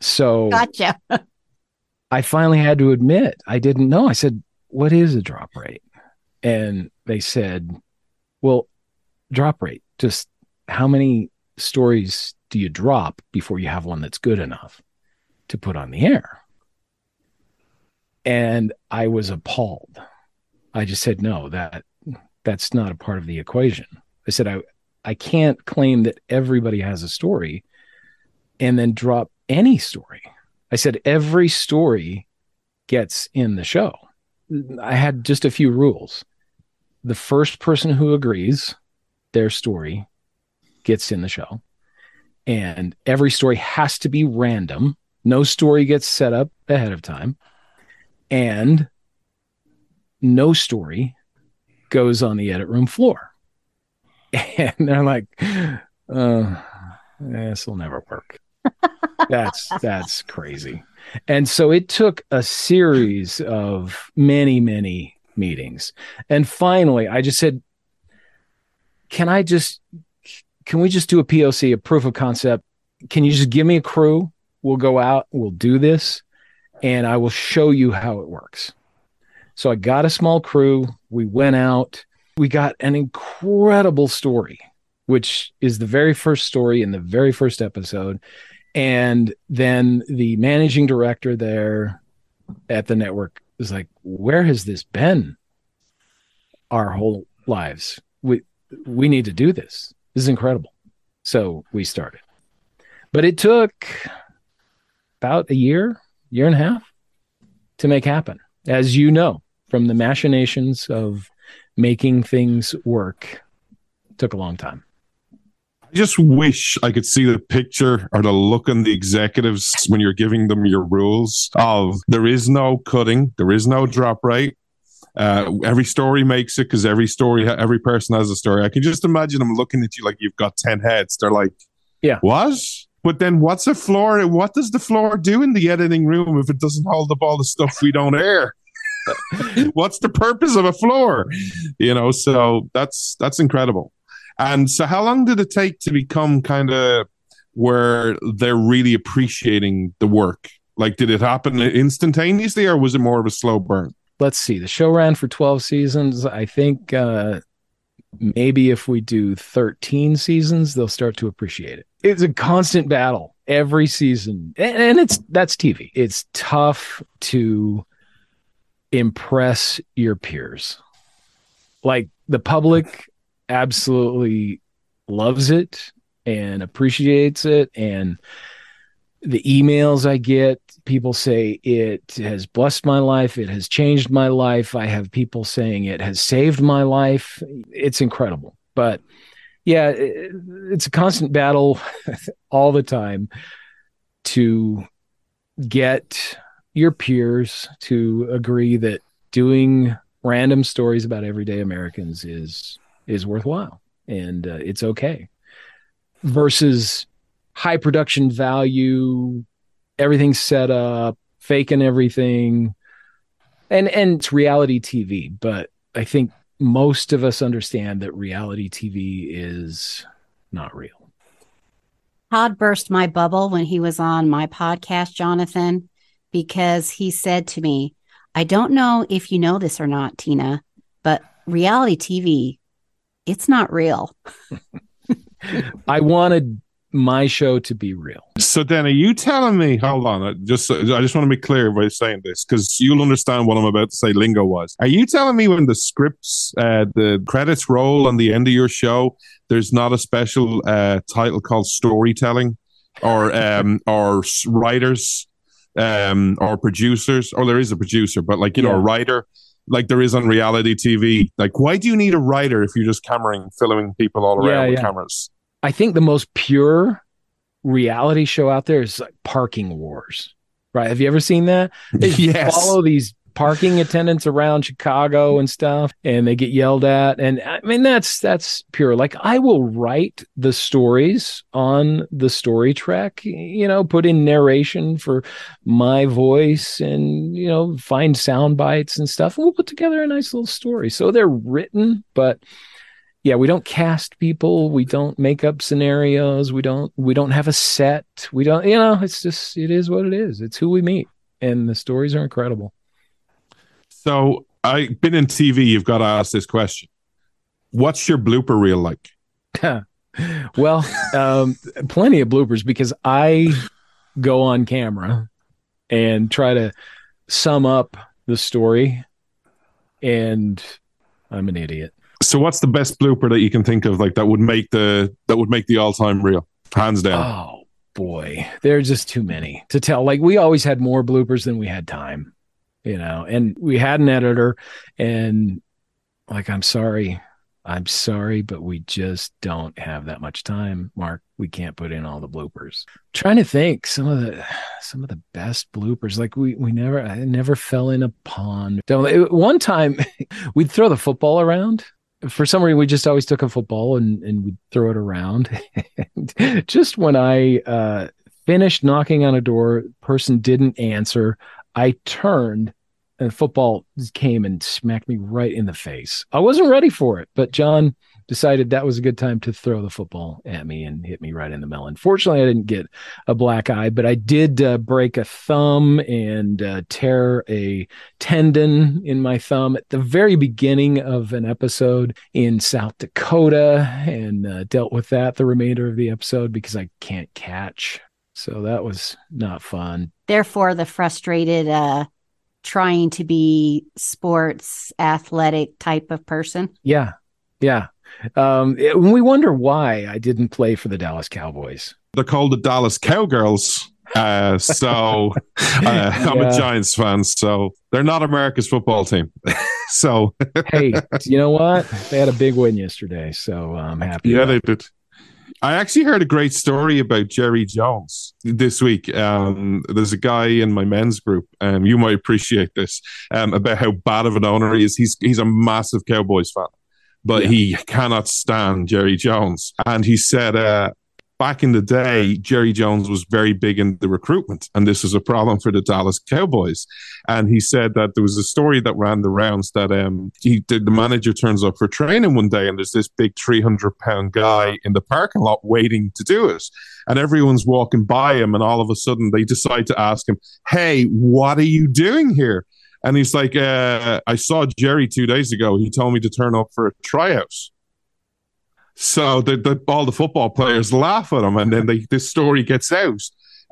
So gotcha. I finally had to admit I didn't know. I said, "What is a drop rate?" And they said, "Well, drop rate. Just how many stories do you drop before you have one that's good enough to put on the air?" And I was appalled. I just said, "No, that that's not a part of the equation." I said, "I I can't claim that everybody has a story and then drop any story." I said every story gets in the show. I had just a few rules. The first person who agrees their story gets in the show. And every story has to be random. No story gets set up ahead of time. And no story goes on the edit room floor. And they're like, uh, this will never work. that's that's crazy. And so it took a series of many, many meetings. And finally, I just said, can I just, can we just do a POC, a proof of concept? Can you just give me a crew? We'll go out, we'll do this, and I will show you how it works. So I got a small crew. We went out. We got an incredible story, which is the very first story in the very first episode. And then the managing director there at the network was like, Where has this been our whole lives? We we need to do this. This is incredible. So we started. But it took about a year, year and a half to make happen, as you know. from the machinations of making things work took a long time. I just wish I could see the picture or the look on the executives when you're giving them your rules of there is no cutting, there is no drop rate. Uh, every story makes it because every story, every person has a story. I can just imagine them looking at you like you've got 10 heads. They're like, Yeah. what? But then what's a floor? What does the floor do in the editing room if it doesn't hold up all the stuff we don't air? what's the purpose of a floor? You know, so that's that's incredible. And so, how long did it take to become kind of where they're really appreciating the work? Like, did it happen instantaneously, or was it more of a slow burn? let's see the show ran for 12 seasons i think uh maybe if we do 13 seasons they'll start to appreciate it. It's a constant battle every season. And, it's that's tv it's tough to impress your peers. Like the public absolutely loves it and appreciates it. And the emails I get, people say it has blessed my life. It has changed my life. I have people saying it has saved my life. It's incredible. But yeah, it's a constant battle all the time to get your peers to agree that doing random stories about everyday Americans is is worthwhile and uh, it's okay versus high production value, everything's set up, faking everything. And and it's reality TV, but I think most of us understand that reality TV is not real. Todd burst my bubble when he was on my podcast, Jonathan, because he said to me, I don't know if you know this or not, Tina, but reality TV, it's not real. I wanted my show to be real. So then, are you telling me? Hold on, I just I just want to be clear by saying this because you'll understand what I'm about to say. Lingo was. Are you telling me when the scripts, uh, the credits roll on the end of your show, there's not a special uh, title called storytelling, or um, or writers, um, or producers, or there is a producer, but like you know, a writer. Like there is on reality TV. Like, why do you need a writer if you're just cameraing, filming people all around Yeah, with yeah. cameras? I think the most pure reality show out there is like Parking Wars. Right? Have you ever seen that? They Yes. follow these parking attendants around Chicago and stuff, and they get yelled at. And I mean, that's that's pure. Like I will write the stories on the story track, you know, put in narration for my voice, and you know, find sound bites and stuff, and we'll put together a nice little story. So they're written, but yeah we don't cast people we don't make up scenarios we don't we don't have a set we don't you know it's just it is what it is it's who we meet and the stories are incredible So I've been in TV. You've got to ask this question. What's your blooper reel like? well um plenty of bloopers because i go on camera and try to sum up the story and i'm an idiot So what's the best blooper that you can think of, like that would make the that would make the all time reel, hands down? Oh boy, there are just too many to tell. Like we always had more bloopers than we had time, you know. And we had an editor, and like I'm sorry, I'm sorry, but we just don't have that much time, Mark. We can't put in all the bloopers. trying to think some of the some of the best bloopers. Like we we never I never fell in a pond. One time we'd throw the football around. For some reason, we just always took a football and, and we'd throw it around. Just when I uh, finished knocking on a door, person didn't answer. I turned and football came and smacked me right in the face. I wasn't ready for it, but John decided that was a good time to throw the football at me and hit me right in the melon. Fortunately, I didn't get a black eye, but I did uh, break a thumb and uh, tear a tendon in my thumb at the very beginning of an episode in South Dakota and uh, dealt with that the remainder of the episode because I can't catch. So that was not fun. Therefore, the frustrated, uh, trying to be sports athletic type of person. Yeah. Yeah. Um, it- we wonder why I didn't play for the Dallas Cowboys. They're called the Dallas Cowgirls. Uh, so uh, I'm a Giants fan, so they're not America's football team. so hey, you know what? They had a big win yesterday, so I'm happy. yeah, they did. I actually heard a great story about Jerry Jones this week. Um, there's a guy in my men's group, um, you might appreciate this, um, about how bad of an owner he is. He's he's a massive Cowboys fan, but Yeah. he cannot stand Jerry Jones. And he said, uh, back in the day, Jerry Jones was very big in the recruitment, and this was a problem for the Dallas Cowboys. And he said that there was a story that ran the rounds that um he the, the manager turns up for training one day, and there's this big 300 pound guy in the parking lot waiting to do it, and everyone's walking by him, and all of a sudden they decide to ask him, "Hey, what are you doing here?" And he's like, uh, "I saw Jerry two days ago. He told me to turn up for a tryout." So the, the, all the football players laugh at him, and then they, this story gets out,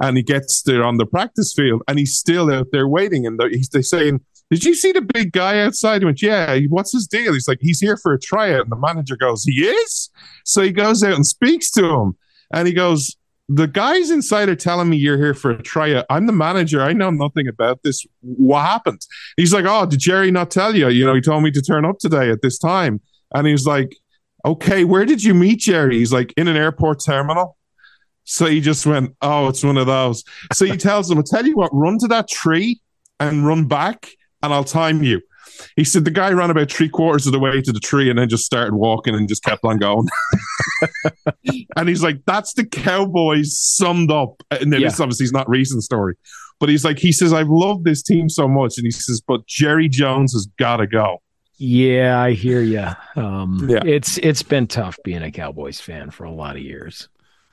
and he gets there on the practice field, and he's still out there waiting, and he's they're saying, "Did you see the big guy outside?" He went, "Yeah." What's his deal? He's like, "He's here for a tryout," and the manager goes, "He is." So he goes out and speaks to him, and he goes, "The guys inside are telling me you're here for a tryout. I'm the manager. I know nothing about this. What happened?" He's like, "Oh, did Jerry not tell you? You know, he told me to turn up today at this time." And he's like, okay, where did you meet Jerry? He's like, in an airport terminal. So he just went, oh, it's one of those. So he tells him, I'll tell you what, run to that tree and run back, and I'll time you. He said the guy ran about three quarters of the way to the tree and then just started walking and just kept on going. and he's like, that's the Cowboys summed up. And then Yeah. this obviously is not recent story. But he's like, he says, I've loved this team so much. And he says, but Jerry Jones has got to go. Yeah, I hear you. Um, Yeah. it's it's been tough being a Cowboys fan for a lot of years.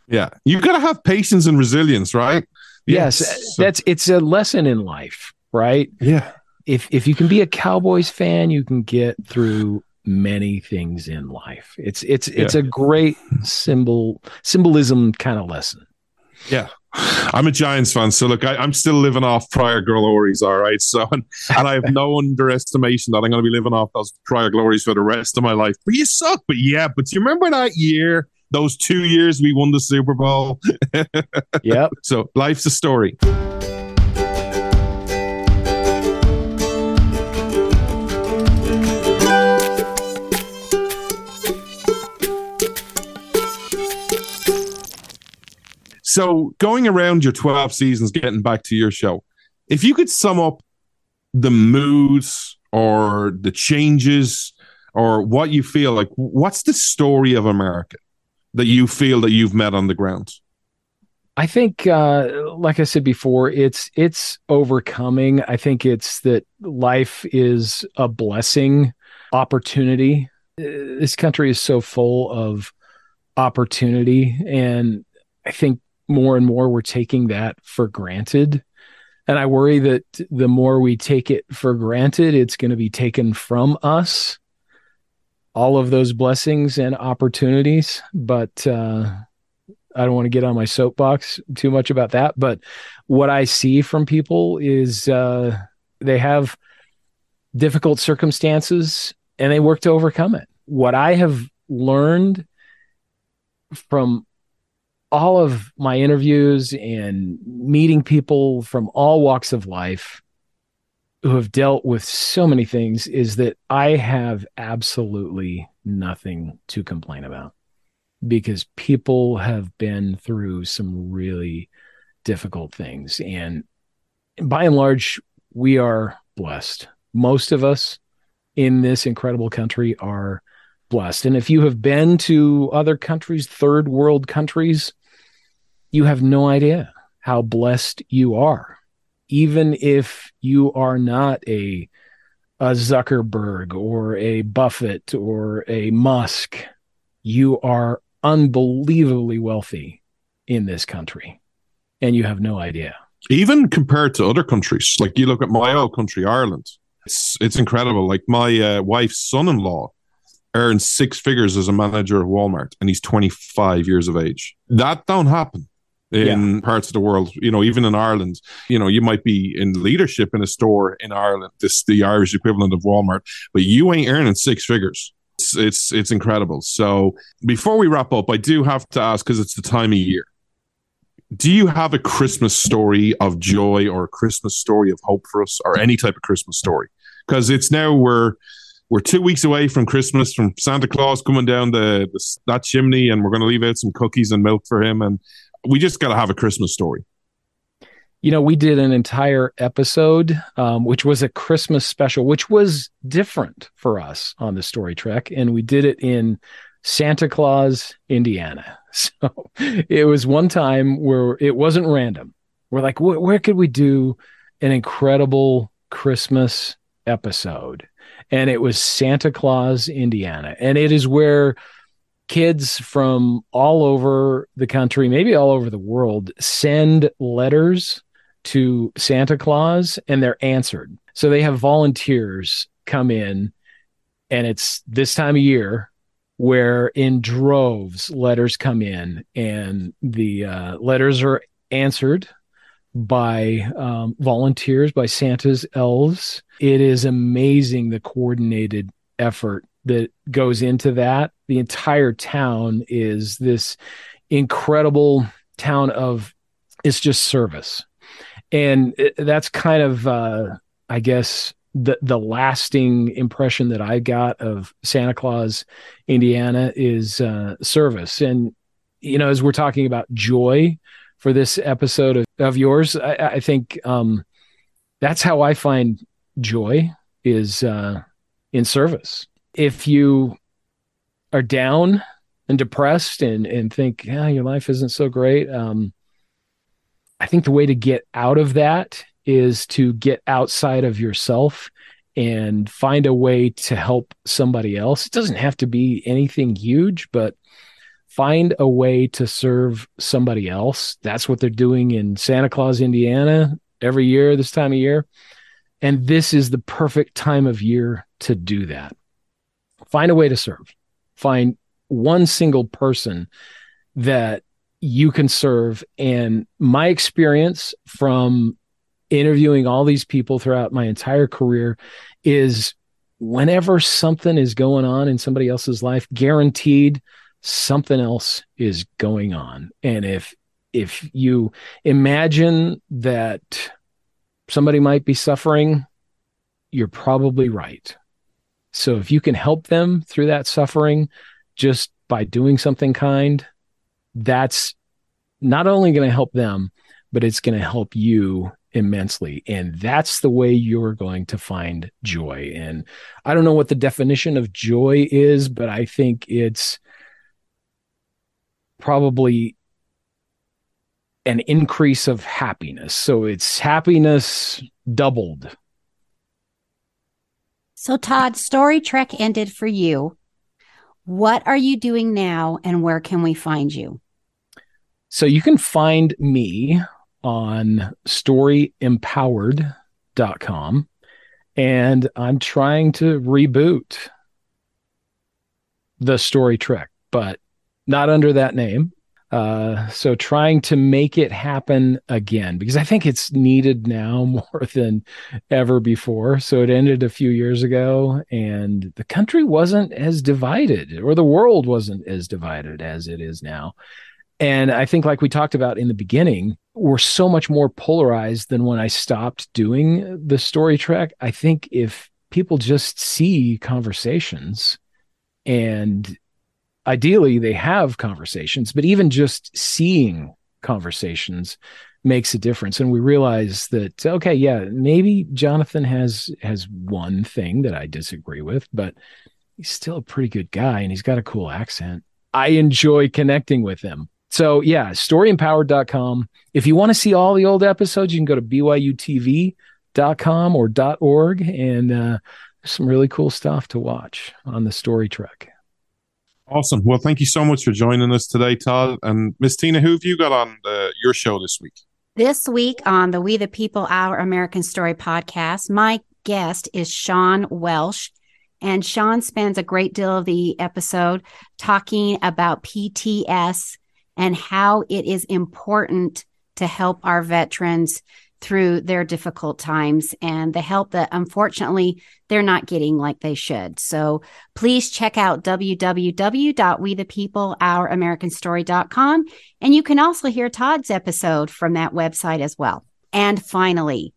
Yeah. You've got to have patience and resilience, right? Yes, So- that's it's a lesson in life, right? yeah. If if you can be a Cowboys fan, you can get through many things in life. It's it's it's a great symbol symbolism kind of lesson. Yeah. I'm a Giants fan, so look, I, I'm still living off prior glories, all right. So, and, and I have no underestimation that I'm going to be living off those prior glories for the rest of my life. But you suck, but yeah. But you remember that year, those two years we won the Super Bowl? Yep. So, life's a story. So, going around your 12 seasons, getting back to your show, if you could sum up the moods or the changes or what you feel like, what's the story of America that you feel that you've met on the ground? I think, uh, like I said before, it's it's overcoming. I think it's that life is a blessing, opportunity. Uh, This country is so full of opportunity, and I think more and more we're taking that for granted. And I worry that the more we take it for granted, it's going to be taken from us. All of those blessings and opportunities, but. Uh, I don't want to get on my soapbox too much about that, but what I see from people is uh, they have difficult circumstances and they work to overcome it. What I have learned from all of my interviews and meeting people from all walks of life who have dealt with so many things is that I have absolutely nothing to complain about because people have been through some really difficult things. And by and large, we are blessed. Most of us in this incredible country are blessed. And if you have been to other countries, third world countries, you have no idea how blessed you are. Even if you are not a a Zuckerberg or a Buffett or a Musk, you are unbelievably wealthy in this country and you have no idea. even compared to other countries like you look at my old country ireland it's it's incredible like my uh, wife's son-in-law earns six figures as a manager of walmart and he's 25 years of age that don't happen in parts of the world you know even in ireland you know you might be in leadership in a store in ireland this the irish equivalent of walmart but you ain't earning six figures. It's it's, it's incredible. So before we wrap up i do have to ask because it's the time of year. Do you have a Christmas story of joy or a Christmas story of hope for us, or any type of Christmas story? Because it's now we're we're two weeks away from Christmas, from Santa Claus coming down the, the that chimney, and we're going to leave out some cookies and milk for him, and we just got to have a Christmas story. You know, we did an entire episode, um, which was a Christmas special, which was different for us on the Story Trek, and we did it in Santa Claus, Indiana. So it was one time where it wasn't random. We're like, wh- where could we do an incredible Christmas episode? And it was Santa Claus, Indiana. And it is where kids from all over the country, maybe all over the world, send letters to Santa Claus and they're answered. So they have volunteers come in, and it's this time of year where in droves letters come in and the uh, letters are answered by um, volunteers by santa's elves it is amazing the coordinated effort that goes into that the entire town is this incredible town of it's just service and that's kind of uh, i guess the the lasting impression that I got of Santa Claus, Indiana, is uh, service. And you know, as we're talking about joy for this episode of, of yours, I, I think um, that's how I find joy is uh, in service. If you are down and depressed and and think, yeah, your life isn't so great. Um, I think the way to get out of that is to get outside of yourself and find a way to help somebody else. It doesn't have to be anything huge, but find a way to serve somebody else. That's what they're doing in Santa Claus, Indiana every year this time of year. And this is the perfect time of year to do that. Find a way to serve. Find one single person that you can serve. And my experience from interviewing all these people throughout my entire career is whenever something is going on in somebody else's life guaranteed something else is going on and if if you imagine that somebody might be suffering you're probably right so if you can help them through that suffering just by doing something kind that's not only going to help them but it's going to help you immensely. And that's the way you're going to find joy. And I don't know what the definition of joy is, but I think it's probably an increase of happiness. So it's happiness doubled. So, Todd, Story Trek ended for you. What are you doing now and where can we find you? So you can find me on storyempowered.com and I'm trying to reboot the story trek, but not under that name. Uh, so trying to make it happen again because I think it's needed now more than ever before. So it ended a few years ago, and the country wasn't as divided, or the world wasn't as divided as it is now. And I think, like we talked about in the beginning, we're so much more polarized than when I stopped doing the Story Trek. I think if people just see conversations and ideally they have conversations, but even just seeing conversations makes a difference and we realize that okay yeah maybe jonathan has has one thing that i disagree with but he's still a pretty good guy and he's got a cool accent i enjoy connecting with him so yeah, storyempowered.com. If you want to see all the old episodes, you can go to byutv.com or .org and uh, some really cool stuff to watch on the story trek. Awesome. Well, thank you so much for joining us today, Todd. And Miss Tina, who have you got on uh, your show this week? This week on the We the People Our American Story podcast, my guest is Sean Welsh. And Sean spends a great deal of the episode talking about PTS and how it is important to help our veterans through their difficult times and the help that unfortunately they're not getting like they should. So please check out www.wethepeopleouramericanstory.com and you can also hear Todd's episode from that website as well. And finally,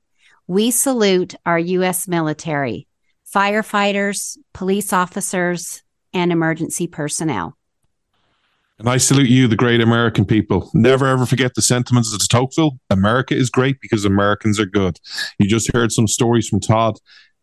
we salute our US military, firefighters, police officers, and emergency personnel. And I salute you, the great American people. Never ever forget the sentiments of Tocqueville. America is great because Americans are good. You just heard some stories from Todd.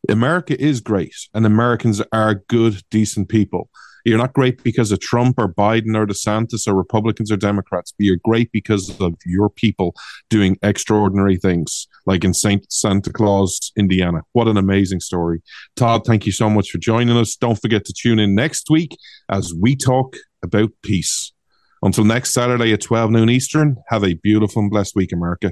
America is great, and Americans are good, decent people. You're not great because of Trump or Biden or DeSantis or Republicans or Democrats, but you're great because of your people doing extraordinary things, like in Saint Santa Claus, Indiana. What an amazing story. Todd, thank you so much for joining us. Don't forget to tune in next week as we talk about peace. Until next Saturday at 12 noon Eastern, have a beautiful and blessed week, America.